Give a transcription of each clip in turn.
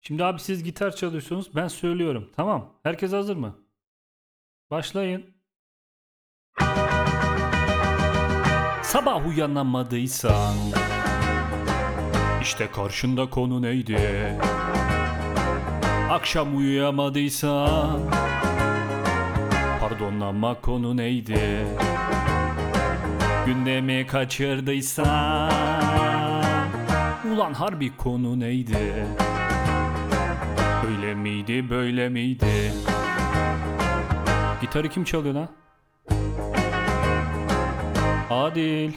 Şimdi abi siz gitar çalıyorsunuz. Ben söylüyorum. Tamam. Herkes hazır mı? Başlayın. Sabah uyanamadıysan işte karşında konu neydi? Akşam uyuyamadıysan Pardon ama konu neydi? Gündemi kaçırdıysan Ulan harbi konu neydi? Öyle miydi böyle miydi? Gitarı kim çalıyor lan? Adil.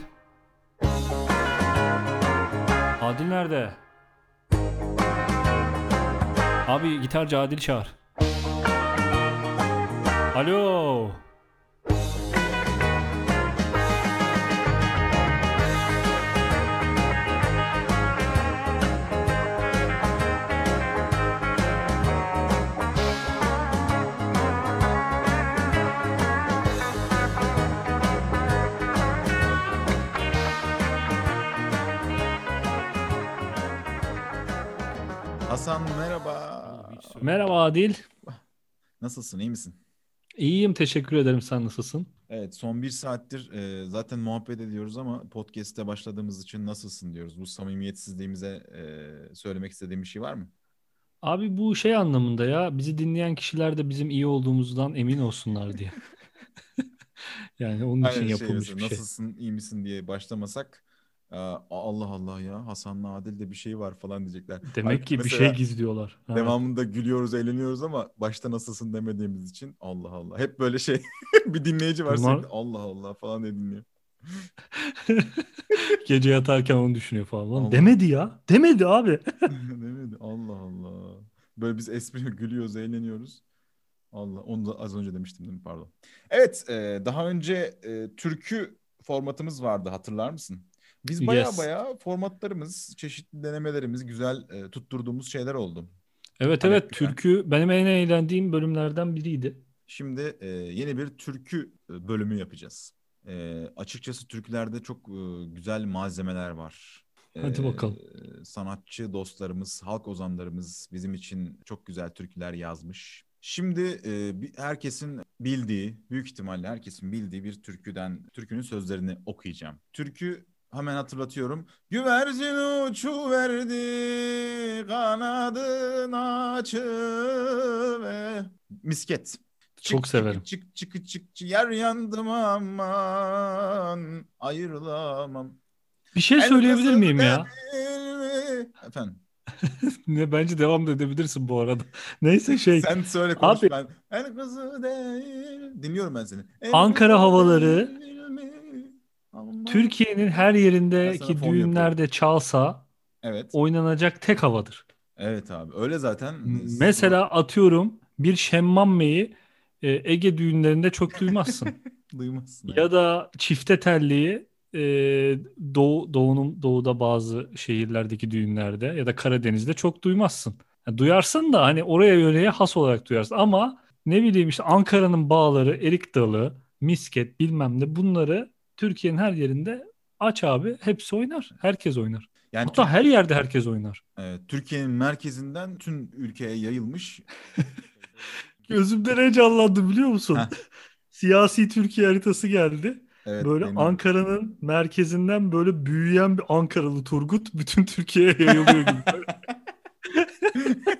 Adil nerede? Abi gitarcı Adil çağır. Alo. Hasan merhaba. Merhaba Adil. Nasılsın, iyi misin? İyiyim teşekkür ederim. Sen nasılsın? Evet, son bir saattir e, zaten muhabbet ediyoruz ama podcast'te başladığımız için nasılsın diyoruz. Bu samimiyetsizliğimize e, söylemek istediğim bir şey var mı? Abi bu şey anlamında ya bizi dinleyen kişiler de bizim iyi olduğumuzdan emin olsunlar diye. Yani onun için Aynen şey yapılmış mesela, bir şey. nasılsın, iyi misin diye başlamasak Allah Allah ya Hasan'la Adil'de bir şey var falan diyecekler. Demek Halbuki ki bir şey gizliyorlar. Ha. Devamında gülüyoruz, eğleniyoruz ama başta nasılsın demediğimiz için Allah Allah. Hep böyle şey bir dinleyici var Bunlar- sürekli Allah Allah falan diye dinliyor. Gece yatarken onu düşünüyor falan. Lan Allah. demedi ya. Demedi abi. Demedi. Allah Allah. Böyle biz espri gülüyoruz, eğleniyoruz. Allah. Onu da az önce demiştim değil mi? Pardon. Evet, e, daha önce e, türkü formatımız vardı hatırlar mısın? Biz baya Yes. baya formatlarımız, çeşitli denemelerimiz, güzel e, tutturduğumuz şeyler oldu. Evet Hani evet eskiden. türkü benim en eğlendiğim bölümlerden biriydi. Şimdi e, yeni bir türkü e, bölümü yapacağız. E, açıkçası türkülerde çok e, güzel malzemeler var. Hadi E, bakalım. sanatçı dostlarımız, halk ozanlarımız bizim için çok güzel türküler yazmış. Şimdi e, herkesin bildiği, büyük ihtimalle herkesin bildiği bir türküden, türkünün sözlerini okuyacağım. Türkü hemen hatırlatıyorum. Güvercin uçuverdi, kanadın açıver. Misket. Çok severim. Çık çık çık çık yer yandım aman ayrılamam. Bir şey söyleyebilir miyim ya? Efendim Ne bence devam da edebilirsin bu arada. Neyse şey sen söyle konuş Abi- ben. El kızı değil. Dinliyorum ben seni. El Ankara havaları değil mi? Aman. Türkiye'nin her yerindeki düğünlerde çalsa Evet. oynanacak tek havadır. Evet abi. Öyle zaten. Mesela atıyorum bir şemmammeyi e, Ege düğünlerinde çok duymazsın. duymazsın. Ya da çifte telliyi e, doğu, doğunun doğuda bazı şehirlerdeki düğünlerde ya da Karadeniz'de çok duymazsın. Yani duyarsın da hani oraya yöreye has olarak duyarsın. Ama ne bileyim işte Ankara'nın bağları, erik dalı, misket bilmem ne bunları Türkiye'nin her yerinde aç abi hepsi oynar. Herkes oynar. Yani Hatta her yerde herkes oynar. Evet, Türkiye'nin merkezinden tüm ülkeye yayılmış. Gözümde ne canlandı biliyor musun? Siyasi Türkiye haritası geldi. Evet, Böyle benim- Ankara'nın merkezinden böyle büyüyen bir Ankaralı Turgut bütün Türkiye'ye yayılıyor gibi.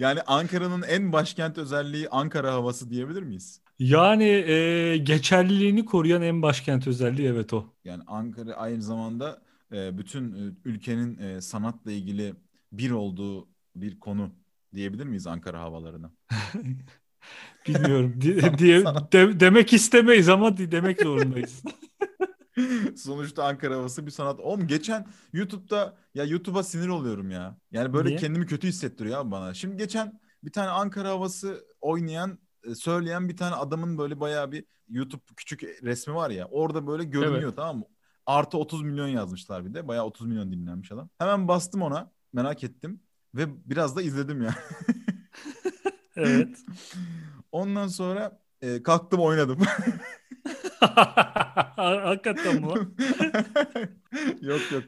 Yani Ankara'nın en başkent özelliği Ankara havası diyebilir miyiz? Yani e, geçerliliğini koruyan en başkent özelliği evet o. Yani Ankara aynı zamanda e, bütün e, ülkenin e, sanatla ilgili bir olduğu bir konu diyebilir miyiz Ankara havalarına? Bilmiyorum diye sana- de- demek istemeyiz ama demek zorundayız. Sonuçta Ankara havası bir sanat. Oğlum geçen YouTube'da ya YouTube'a sinir oluyorum ya. Yani böyle Niye? kendimi kötü hissettiriyor abi bana. Şimdi geçen bir tane Ankara havası oynayan, e, söyleyen bir tane adamın böyle bayağı bir YouTube küçük resmi var ya. Orada böyle görünüyor Evet. tamam mı? Artı 30 milyon yazmışlar bir de. Bayağı 30 milyon dinlenmiş adam. Hemen bastım ona. Merak ettim. Ve biraz da izledim ya. Evet. Ondan sonra e, kalktım oynadım. Hakikaten bu. yok yok.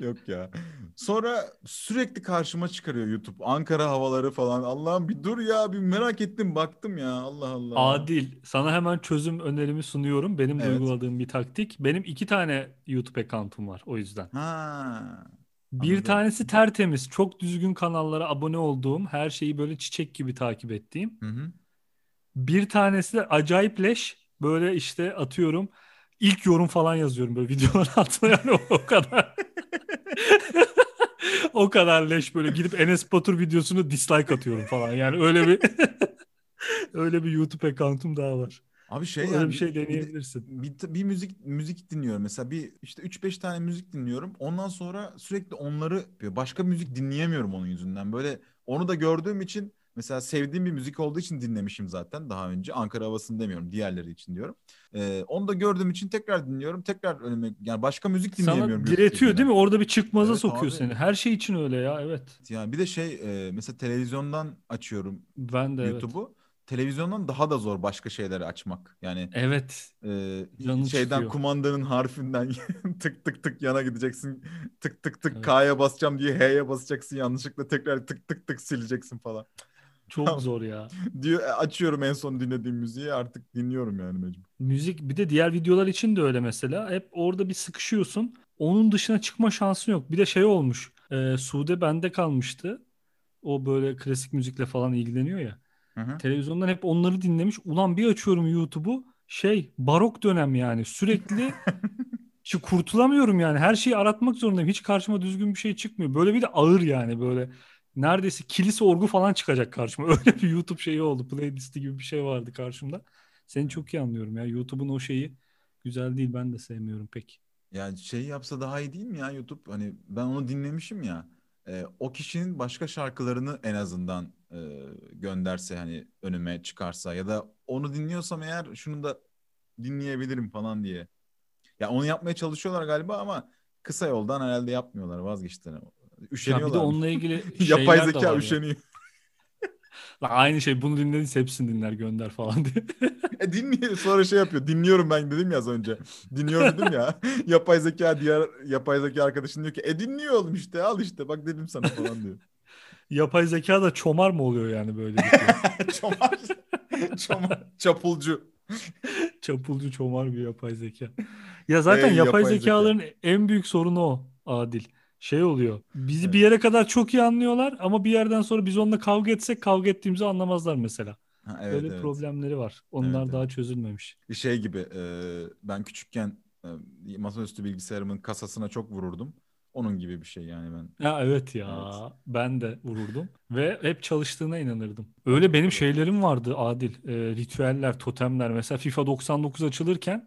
Yok ya. Sonra sürekli karşıma çıkarıyor YouTube. Ankara havaları falan. Allah'ım bir dur ya bir merak ettim baktım ya. Allah Allah. Adil, sana hemen çözüm önerimi sunuyorum. Benim Evet. uyguladığım bir taktik. Benim iki tane YouTube account'um var o yüzden. Ha. Bir Anladım. tanesi tertemiz, çok düzgün kanallara abone olduğum, her şeyi böyle çiçek gibi takip ettiğim. Hı hı. Bir tanesi de acayip leş. Böyle işte atıyorum ilk yorum falan yazıyorum böyle videoların altına yani o, kadar. o kadar leş böyle gidip Enes Batur videosunu dislike atıyorum falan. Yani öyle bir öyle bir YouTube account'um daha var. Abi şey Öyle yani bir şey bir de- deneyebilirsin. bir, bir müzik müzik dinliyorum mesela bir işte 3-5 tane müzik dinliyorum. Ondan sonra sürekli onları. Başka müzik dinleyemiyorum onun yüzünden. Böyle onu da gördüğüm için mesela sevdiğim bir müzik olduğu için dinlemişim zaten daha önce. Ankara havasını demiyorum, diğerleri için diyorum. Ee, onu da gördüğüm için tekrar dinliyorum. Tekrar önüme yani başka müzik dinleyemiyorum. Sana diretiyor değil mi? Orada bir çıkmaza Evet sokuyor abi. seni. Her şey için öyle ya evet. Yani bir de şey e, mesela televizyondan açıyorum Ben de evet. YouTube'u. Televizyondan daha da zor başka şeyleri açmak. Yani Evet. Ee, Canın şeyden çıkıyor. kumandanın harfinden tık tık tık yana gideceksin. Tık tık tık Evet. K'ya basacağım diye H'ye basacaksın. Yanlışlıkla tekrar tık tık tık sileceksin falan. Çok zor ya. Diyor e, açıyorum en son dinlediğim müziği artık dinliyorum yani mecbur. Müzik bir de diğer videolar için de öyle mesela. Hep orada bir sıkışıyorsun. Onun dışına çıkma şansın yok. Bir de şey olmuş. E, Sude bende kalmıştı. O böyle klasik müzikle falan ilgileniyor ya. Hı hı. Televizyondan hep onları dinlemiş. Ulan bir açıyorum YouTube'u. Şey barok dönem yani. Sürekli Şu kurtulamıyorum yani. Her şeyi aratmak zorundayım. Hiç karşıma düzgün bir şey çıkmıyor. Böyle bir de ağır yani böyle. Neredeyse kilise orgu falan çıkacak karşıma. Öyle bir YouTube şeyi oldu. Playlisti gibi bir şey vardı karşımda. Seni çok iyi anlıyorum ya. YouTube'un o şeyi güzel değil. Ben de sevmiyorum pek. Yani şey yapsa daha iyi değil mi ya YouTube? Hani ben onu dinlemişim ya. Ee, o kişinin başka şarkılarını en azından e, gönderse hani önüme çıkarsa ya da onu dinliyorsam eğer şunu da dinleyebilirim falan diye. Ya onu yapmaya çalışıyorlar galiba ama kısa yoldan herhalde yapmıyorlar vazgeçtiler. Ya bir de Üşeniyorlar. onunla ilgili Yapay zeka üşeniyor. Lan aynı şey bunu dinlediyse hepsini dinler gönder falan diye. E dinliyor sonra şey yapıyor. Dinliyorum ben dedim ya az önce. Dinliyorum dedim ya. yapay zeka diğer yapay zeka arkadaşın diyor ki e dinliyor oğlum işte al işte bak dedim sana falan diyor. Yapay zeka da çomar mı oluyor yani böyle bir şey? çomar. çomar. Çapulcu. Çapulcu çomar bir yapay zeka. Ya zaten Ey yapay, yapay zekaların en büyük sorunu o Adil. Şey oluyor. Bizi Evet. bir yere kadar çok iyi anlıyorlar ama bir yerden sonra biz onunla kavga etsek kavga ettiğimizi anlamazlar mesela. Ha, evet, Böyle evet. problemleri var. Onlar Evet, daha evet. çözülmemiş. Bir şey gibi e, ben küçükken e, masaüstü bilgisayarımın kasasına çok vururdum. Onun gibi bir şey yani ben. Ya evet ya. Ben de vururdum ve hep çalıştığına inanırdım. Öyle benim şeylerim vardı Adil. Ee, ritüeller, totemler. Mesela FIFA 99 açılırken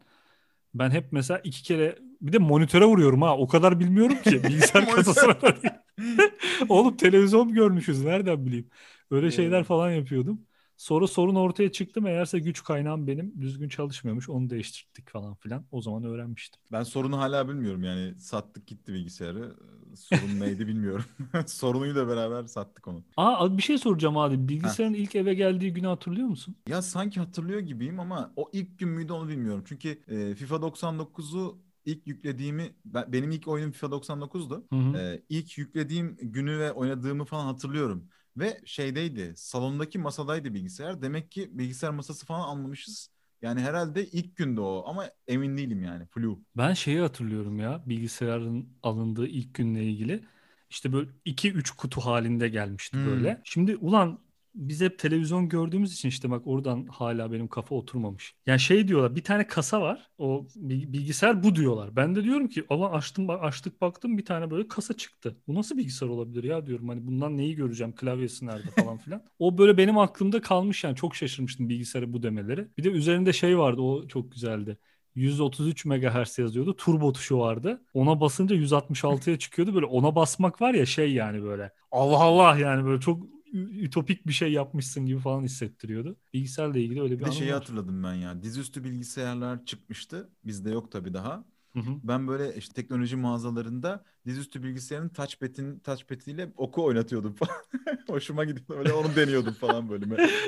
ben hep mesela iki kere bir de monitöre vuruyorum ha. O kadar bilmiyorum ki bilgisayar kasasına. Oğlum televizyon görmüşüz nereden bileyim. Öyle şeyler Evet. falan yapıyordum. Sonra sorun ortaya çıktı. Meğerse güç kaynağım benim düzgün çalışmıyormuş. Onu değiştirdik falan filan. O zaman öğrenmiştim. Ben sorunu hala bilmiyorum yani sattık gitti bilgisayarı. Sorun neydi bilmiyorum. Sorunuyla beraber sattık onu. Aa bir şey soracağım abi. Bilgisayarın ilk eve geldiği günü hatırlıyor musun? Ya sanki hatırlıyor gibiyim ama o ilk gün müydü onu bilmiyorum. Çünkü e, FIFA 99'u ilk yüklediğimi ben- benim ilk oyunum FIFA 99'du. Hı hı. Ee, ilk yüklediğim günü ve oynadığımı falan hatırlıyorum. Ve şeydeydi, salondaki masadaydı bilgisayar. Demek ki bilgisayar masası falan almamışız. Yani herhalde ilk günde o ama emin değilim yani. Flu. Ben şeyi hatırlıyorum ya bilgisayarın alındığı ilk günle ilgili. İşte böyle 2-3 kutu halinde gelmişti Hmm. böyle. Şimdi ulan biz hep televizyon gördüğümüz için işte bak oradan hala benim kafa oturmamış. Yani şey diyorlar bir tane kasa var. O bil- bilgisayar bu diyorlar. Ben de diyorum ki Allah açtım açtık baktım bir tane böyle kasa çıktı. Bu nasıl bilgisayar olabilir ya diyorum. Hani bundan neyi göreceğim? Klavyesi nerede falan filan. O böyle benim aklımda kalmış yani çok şaşırmıştım bilgisayara bu demeleri. Bir de üzerinde şey vardı o çok güzeldi. 133 MHz yazıyordu. Turbo tuşu vardı. Ona basınca 166'ya çıkıyordu. Böyle ona basmak var ya şey yani böyle. Allah Allah yani böyle çok ütopik bir şey yapmışsın gibi falan hissettiriyordu. Bilgisayarla ilgili öyle bir Bir de şeyi var. hatırladım ben ya. Dizüstü bilgisayarlar çıkmıştı. Bizde yok tabii daha. Hı hı. Ben böyle işte teknoloji mağazalarında dizüstü bilgisayarın touchpad'in touchpad'iyle oku oynatıyordum falan. Hoşuma gidiyordu. Öyle onu deniyordum falan böyle.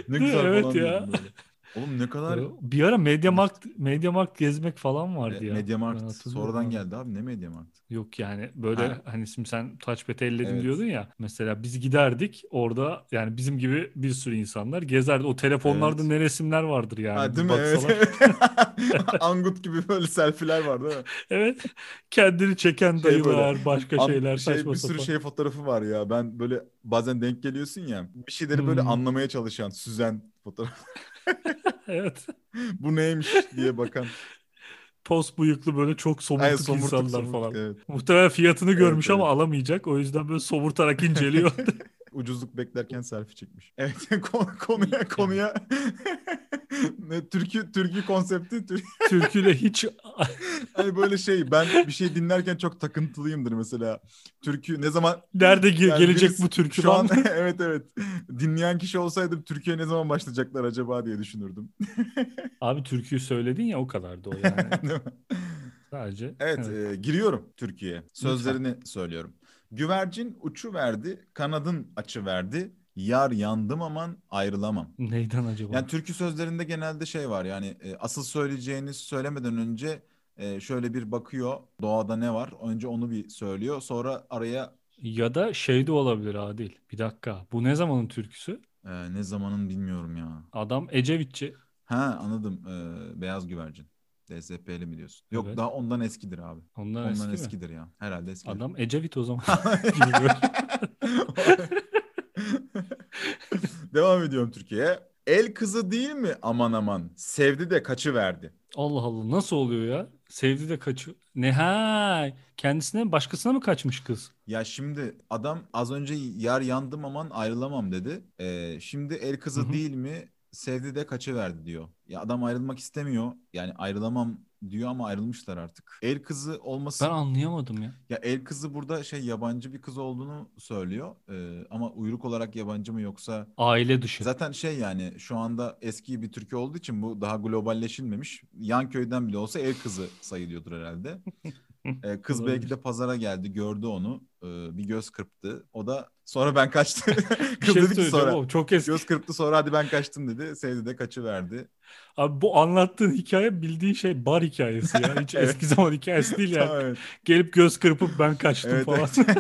Ne güzel Evet falan ya. böyle. Oğlum ne kadar Bir ara Mediamarkt Mediamarkt gezmek falan vardı e, ya. Mediamarkt sonradan geldi abi ne Mediamarkt? Yok yani böyle Ha. hani şimdi sen touchpad'i elledim Evet. diyordun ya. Mesela biz giderdik orada yani bizim gibi bir sürü insanlar gezerdi. O telefonlarda Evet. ne resimler vardır yani. Ha, değil mi? Evet. Angut gibi böyle selfie'ler var değil mi? Evet. Kendini çeken Şey dayılar, başka An- şeyler şey, saçma bir sürü sapan. şey fotoğrafı var ya. Ben böyle bazen denk geliyorsun ya. Bir şeyleri böyle Hmm. anlamaya çalışan, süzen fotoğraf. Evet. Bu neymiş diye bakan. Post bıyıklı böyle çok somurtuk somurtuk, insanlar somurtuk, falan. Evet. Muhtemelen fiyatını görmüş evet. ama alamayacak. O yüzden böyle somurtarak inceliyor. Ucuzluk beklerken selfie çekmiş. Evet konu- konuya konuya ne türkü türkü konsepti tür- Türküyle hiç hani böyle şey ben bir şey dinlerken çok takıntılıyımdır mesela. Türkü ne zaman nerede ge- Yani gelecek birisi- bu türkü şu an evet evet dinleyen kişi olsaydım Türkiye ne zaman başlayacaklar acaba diye düşünürdüm. Abi türküyü söyledin ya o kadardı o yani. Değil mi? Sadece. Evet, e, giriyorum Türkiye'ye. Sözlerini söylüyorum. Güvercin uçu verdi, kanadın açı verdi. Yar yandım aman ayrılamam. Neyden acaba? Yani türkü sözlerinde genelde şey var yani e, asıl söyleyeceğini söylemeden önce e, şöyle bir bakıyor doğada ne var. Önce onu bir söylüyor. Sonra araya Ya da şey de olabilir Adil. Bir dakika. Bu ne zamanın türküsü? e, ne zamanın bilmiyorum ya. Adam Ecevitçi. Ha anladım. E, beyaz güvercin. DSP'li mi diyorsun? Yok Evet. daha ondan eskidir abi. Ondan, Ondan eski mi? eskidir ya. Herhalde eskidir. Adam Ecevit o zaman. Devam ediyorum Türkiye'ye. El kızı değil mi aman aman sevdi de kaçı verdi. Allah Allah nasıl oluyor ya? Sevdi de kaçıyor. Ne ha? Kendisine başkasına mı kaçmış kız? Ya şimdi adam az önce yar yandım aman ayrılamam dedi. Ee, şimdi el kızı Hı hı. değil mi sevdi de kaçı verdi diyor. Ya adam ayrılmak istemiyor. Yani ayrılamam diyor ama ayrılmışlar artık. El kızı olması Ben anlayamadım ya. ya el kızı burada şey yabancı bir kız olduğunu söylüyor. Ee, ama uyruk olarak yabancı mı yoksa Aile dışı. Zaten şey yani şu anda eski bir Türkiye olduğu için bu daha globalleşilmemiş. Yan köyden bile olsa ev kızı sayılıyordur herhalde. Ee, kız Olabilir. belki de pazara geldi gördü onu Ee, bir göz kırptı. O da sonra ben kaçtım. Bir Kız şey dedi ki sonra oğlum, çok eski. göz kırptı sonra hadi ben kaçtım dedi. Sevdi de kaçıverdi. Abi bu anlattığın hikaye bildiğin şey bar hikayesi ya. Hiç Evet. eski zaman hikayesi değil yani. Tamam, evet. Gelip göz kırpıp ben kaçtım Evet, falan. evet.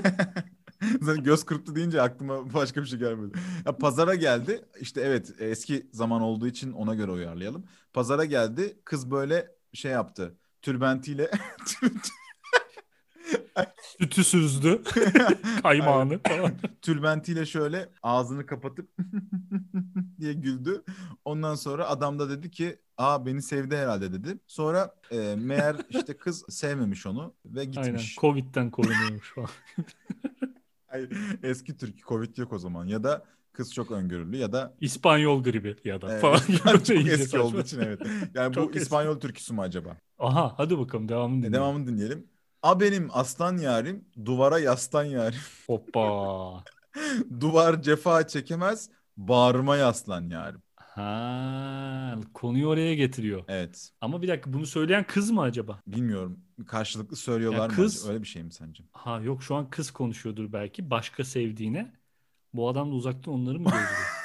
Zaten göz kırptı deyince aklıma başka bir şey gelmedi. Ya pazara geldi. İşte evet eski zaman olduğu için ona göre uyarlayalım. Pazara geldi. Kız böyle şey yaptı. Tülbentiyle Sütü süzdü. Kaymağını falan. tülbentiyle şöyle ağzını kapatıp diye güldü. Ondan sonra adam da dedi ki aa beni sevdi herhalde dedi. Sonra e, meğer işte kız sevmemiş onu ve Aynen. gitmiş. Covid'den korunuyormuş falan. Eski Türk Covid yok o zaman ya da kız çok öngörülü ya da İspanyol gribi ya da Evet, falan. çok İyice eski olduğu için evet. Yani Çok bu eski. İspanyol türküsü mü acaba? Aha hadi bakalım devamını E, dinleyelim. devamını dinleyelim. A benim aslan yarim, duvara yaslan yarim. Hoppa. Duvar cefa çekemez, bağrıma yaslan yarim. Ha, konuyu oraya getiriyor. Evet. Ama bir dakika bunu söyleyen kız mı acaba? Bilmiyorum. Karşılıklı söylüyorlar Ya mı? kız- acaba? Öyle bir şey mi sence? Ha yok şu an kız konuşuyordur belki başka sevdiğine. Bu adam da uzaktan onları mı gözlüyor?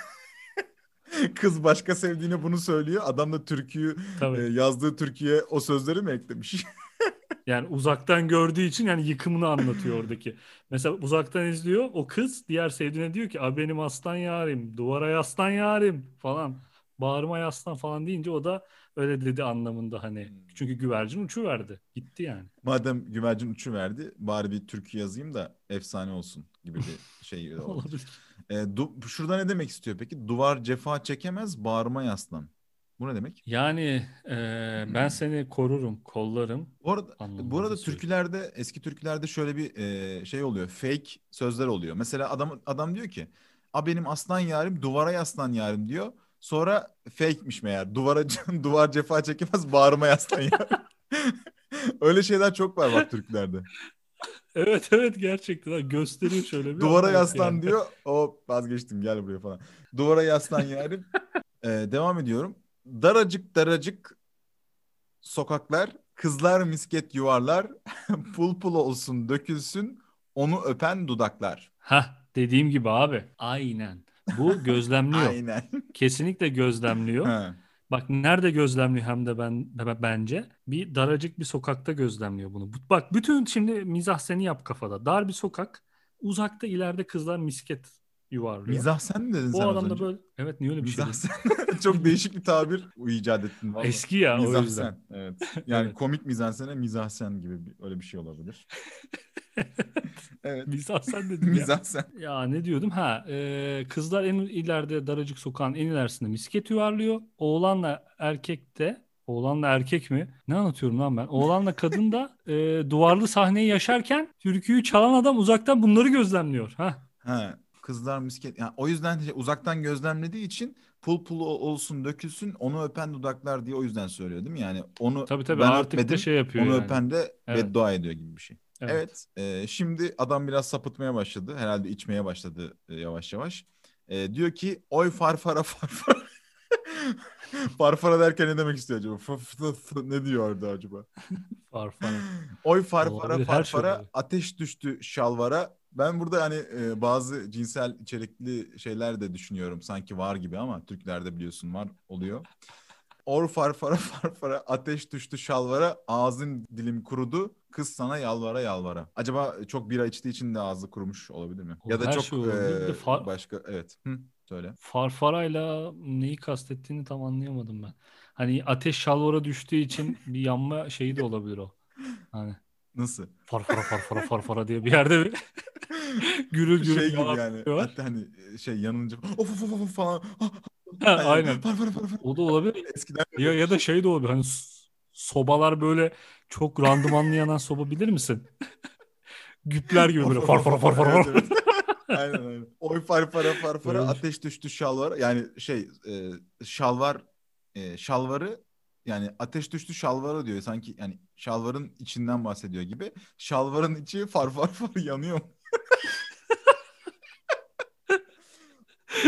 Kız başka sevdiğine bunu söylüyor. Adam da türküyü Tabii. e, yazdığı türküye o sözleri mi eklemiş? Yani uzaktan gördüğü için yani yıkımını anlatıyor oradaki. Mesela uzaktan izliyor o kız diğer sevdiğine diyor ki a benim aslan yarim duvara yaslan yarim falan. Bağrıma yaslan falan deyince o da öyle dedi anlamında hani. Hmm. Çünkü güvercin uçuverdi. Gitti yani. Madem güvercin uçu verdi, bari bir türkü yazayım da efsane olsun gibi bir şey. Olabilir. E, du- şurada ne demek istiyor peki? Duvar cefa çekemez, bağrıma yaslan. Bu ne demek? Yani eee, ben seni korurum, kollarım. Bu arada, bu arada türkülerde, eski türkülerde şöyle bir e, şey oluyor. Fake sözler oluyor. Mesela adam adam diyor ki, "A benim aslan yarim, duvara yaslan yarim." diyor. Sonra fake'miş meğer. Duvara duvar cefa çekemez, bağrıma yaslan yarim. Öyle şeyler çok var bak türkülerde. Evet evet gerçekten ha, gösteriyor şöyle bir. Duvara yaslan yani. diyor. O vazgeçtim gel buraya falan. Duvara yaslan yarim. Ee, devam ediyorum. Daracık daracık sokaklar, kızlar misket yuvarlar, pul pul olsun dökülsün, onu öpen dudaklar. Hah dediğim gibi abi. Aynen. Bu gözlemliyor. Aynen. Kesinlikle gözlemliyor. Ha. Bak nerede gözlemliyor hem de ben be- bence bir daracık bir sokakta gözlemliyor bunu. Bu- Bak bütün şimdi mizah seni yap kafada. Dar bir sokak, uzakta ileride kızlar misket yuvarlıyor. Mizah sen mi dedin Bu sen az adam da böyle evet niye öyle bir şey Mizah dedin? sen. Çok değişik bir tabir icat ettin valla. Eski ya o Mizah yüzden. sen. Evet. Yani Evet. komik mizahsene mizah sen gibi bir, öyle bir şey olabilir. evet. Mizah sen dedin ya. Mizah sen. Ya ne diyordum? Ha, e, kızlar en ileride daracık sokağın en ilerisinde misket yuvarlıyor. Oğlanla erkek de Oğlanla erkek mi? Ne anlatıyorum lan ben? Oğlanla kadın da e, duvarlı sahneyi yaşarken türküyü çalan adam uzaktan bunları gözlemliyor. Ha. Ha, kızlar misket. Yani o yüzden şey, uzaktan gözlemlediği için pul pul ol- olsun dökülsün onu öpen dudaklar diye o yüzden söylüyor değil mi? Yani onu Tabii tabii ben artık öpmedim şey yapıyor onu yani. öpen de Evet. beddua ediyor gibi bir şey. Evet. Evet. e, şimdi adam biraz sapıtmaya başladı. Herhalde içmeye başladı e, yavaş yavaş. E, diyor ki oy farfara farfara. farfara derken ne demek istiyor acaba? F- f- f- ne diyor orada acaba? Farfara. Oy farfara Olabilir, şey farfara olabilir. ateş düştü şalvara. Ben burada hani e, bazı cinsel içerikli şeyler de düşünüyorum. Sanki var gibi ama Türklerde biliyorsun var oluyor. Or farfara farfara ateş düştü şalvara ağzın dilim kurudu kız sana yalvara yalvara. Acaba çok bira içtiği için de ağzı kurumuş olabilir mi? O ya da çok şey e, far- başka evet. Hı, söyle. Farfarayla neyi kastettiğini tam anlayamadım ben. Hani ateş şalvara düştüğü için bir yanma şeyi de olabilir o. Hani Nasıl? farfara farfara farfara diye bir yerde bir gürül gürül şey gibi yani. yapıyorlar. Hatta hani şey yanınca of of of of falan. Ha, aynen. Farfara farfara. O da olabilir. Eskiden Ya, ya da şey de olabilir. Hani sobalar böyle çok randımanlı yanan soba bilir misin? Güpler gibi böyle far far far far Evet, far. evet. aynen aynen. Oy farfara farfara ateş düştü şalvar. Yani şey e, şalvar e, şalvarı yani ateş düştü şalvara diyor. Sanki yani şalvarın içinden bahsediyor gibi. Şalvarın içi far far far yanıyor.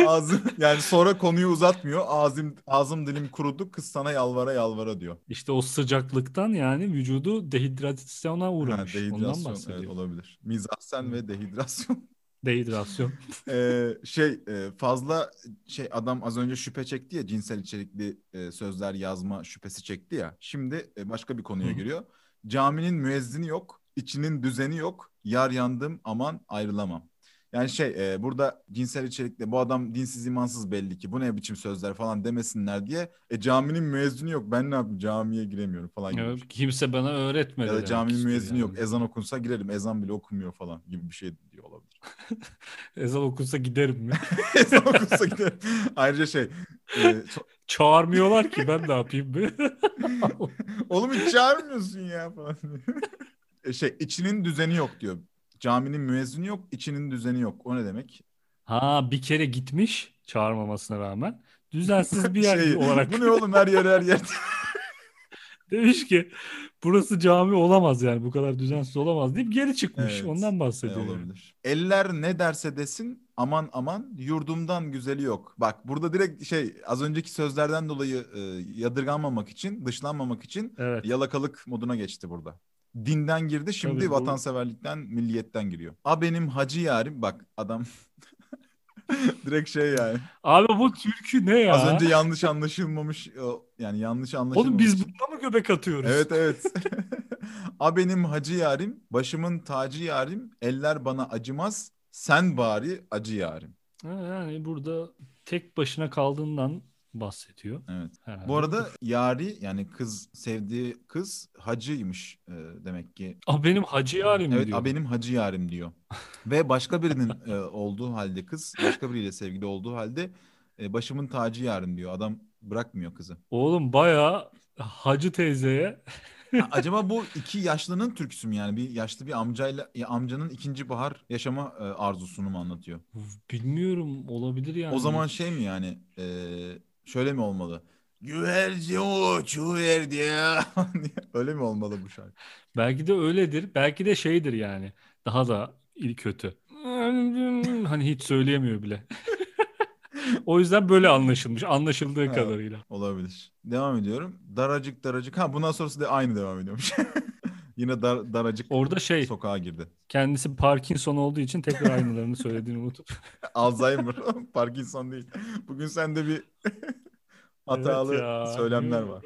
Ağzım yani sonra konuyu uzatmıyor. Ağzım ağzım dilim kurudu. Kız sana yalvara yalvara diyor. İşte o sıcaklıktan yani vücudu dehidrasyona Ha, uğramış. Ondan dehidrasyon bahsediyor. evet, olabilir. Mizahsen ve dehidrasyon. Dehidrasyon. Ee, şey fazla şey adam az önce şüphe çekti ya cinsel içerikli sözler yazma şüphesi çekti ya. Şimdi başka bir konuya Hı. giriyor. Caminin müezzini yok, içinin düzeni yok. Yar yandım aman ayrılamam. Yani şey e, burada cinsel içerikli bu adam dinsiz imansız belli ki bu ne biçim sözler falan demesinler diye. E caminin müezzini yok ben ne yapayım camiye giremiyorum falan gibi. Evet, şey. kimse bana öğretmedi. Ya da caminin müezzini yani. yok ezan okunsa girerim ezan bile okunmuyor falan gibi bir şey diyor olabilir. Ezan okunsa giderim mi? ezan okunsa giderim. Ayrıca şey e, so- Çağırmıyorlar ki ben ne yapayım be? Oğlum hiç çağırmıyorsun ya falan. E şey içinin düzeni yok diyor. Caminin müezzini yok, içinin düzeni yok. O ne demek? ha bir kere gitmiş çağırmamasına rağmen. Düzensiz bir yer Şey, olarak bu ne oğlum her yer her yer. demiş ki burası cami olamaz yani bu kadar düzensiz olamaz deyip geri çıkmış. Evet, Ondan E, bahsediyor. yani. olabilir. Eller ne derse desin aman aman yurdumdan güzeli yok. Bak burada direkt şey az önceki sözlerden dolayı e, yadırganmamak için, dışlanmamak için Evet. yalakalık moduna geçti burada. Dinden girdi şimdi Tabii bu- vatanseverlikten, milliyetten giriyor. A benim hacı yarim bak adam direkt şey yani. Abi bu türkü ne ya? Az önce yanlış anlaşılmamış yani yanlış anlaşılmamış. Oğlum biz buna mı göbek atıyoruz? Evet evet. A benim hacı yarim, başımın tacı yarim, eller bana acımaz, sen bari acı yarim. Yani burada tek başına kaldığından bahsediyor. Evet. herhalde. Bu arada yari yani kız sevdiği kız hacıymış e, demek ki. Aa, benim hacı yarim Evet, diyor. a benim hacı yarim diyor. Ve başka birinin e, olduğu halde kız, başka biriyle sevgili olduğu halde e, başımın tacı yarim diyor. Adam bırakmıyor kızı. Oğlum bayağı hacı teyzeye Ha, Acaba bu iki yaşlının türküsü mü yani? Bir yaşlı bir amcayla ya amcanın ikinci bahar yaşama e, arzusunu mu anlatıyor? bilmiyorum olabilir yani. O zaman şey mi yani e, şöyle mi olmalı? Güvercin uçuverdi ya. Öyle mi olmalı bu şarkı? Belki de öyledir. Belki de şeydir yani. Daha da kötü. Hani hiç söyleyemiyor bile. O yüzden böyle anlaşılmış. Anlaşıldığı Ha. kadarıyla. Olabilir. Devam ediyorum. Daracık daracık. Ha bundan sonrası da aynı devam ediyormuş. Yine dar, daracık Orada şey sokağa girdi. kendisi Parkinson olduğu için tekrar aynılarını söylediğini unutup. Alzheimer. Parkinson değil. Bugün sende bir hatalı ya, söylemler var.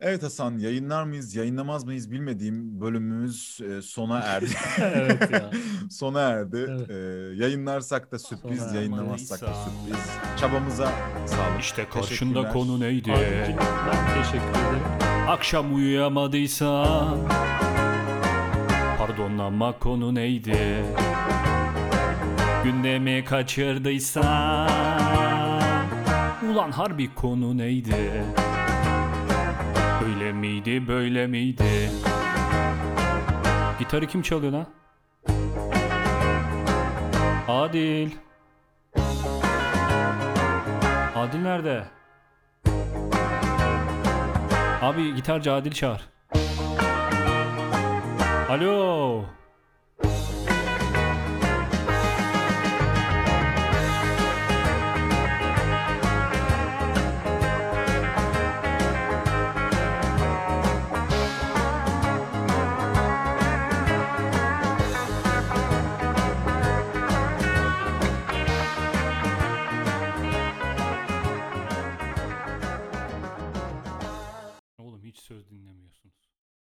Evet Hasan, yayınlar mıyız, yayınlamaz mıyız bilmediğim bölümümüz e, sona erdi. Evet ya. Sona erdi. Evet. E, yayınlarsak da sürpriz, Sona yayınlamazsak da sürpriz. Çabamıza sağlık. İşte karşında konu neydi? Ben teşekkür ederim. Akşam uyuyamadıysan Pardon ama konu neydi? Gündemi kaçırdıysan Ulan harbi konu neydi? Öyle miydi böyle miydi? Gitarı kim çalıyor lan? Adil Adil nerede? Abi gitarcı Adil çağır. Alo.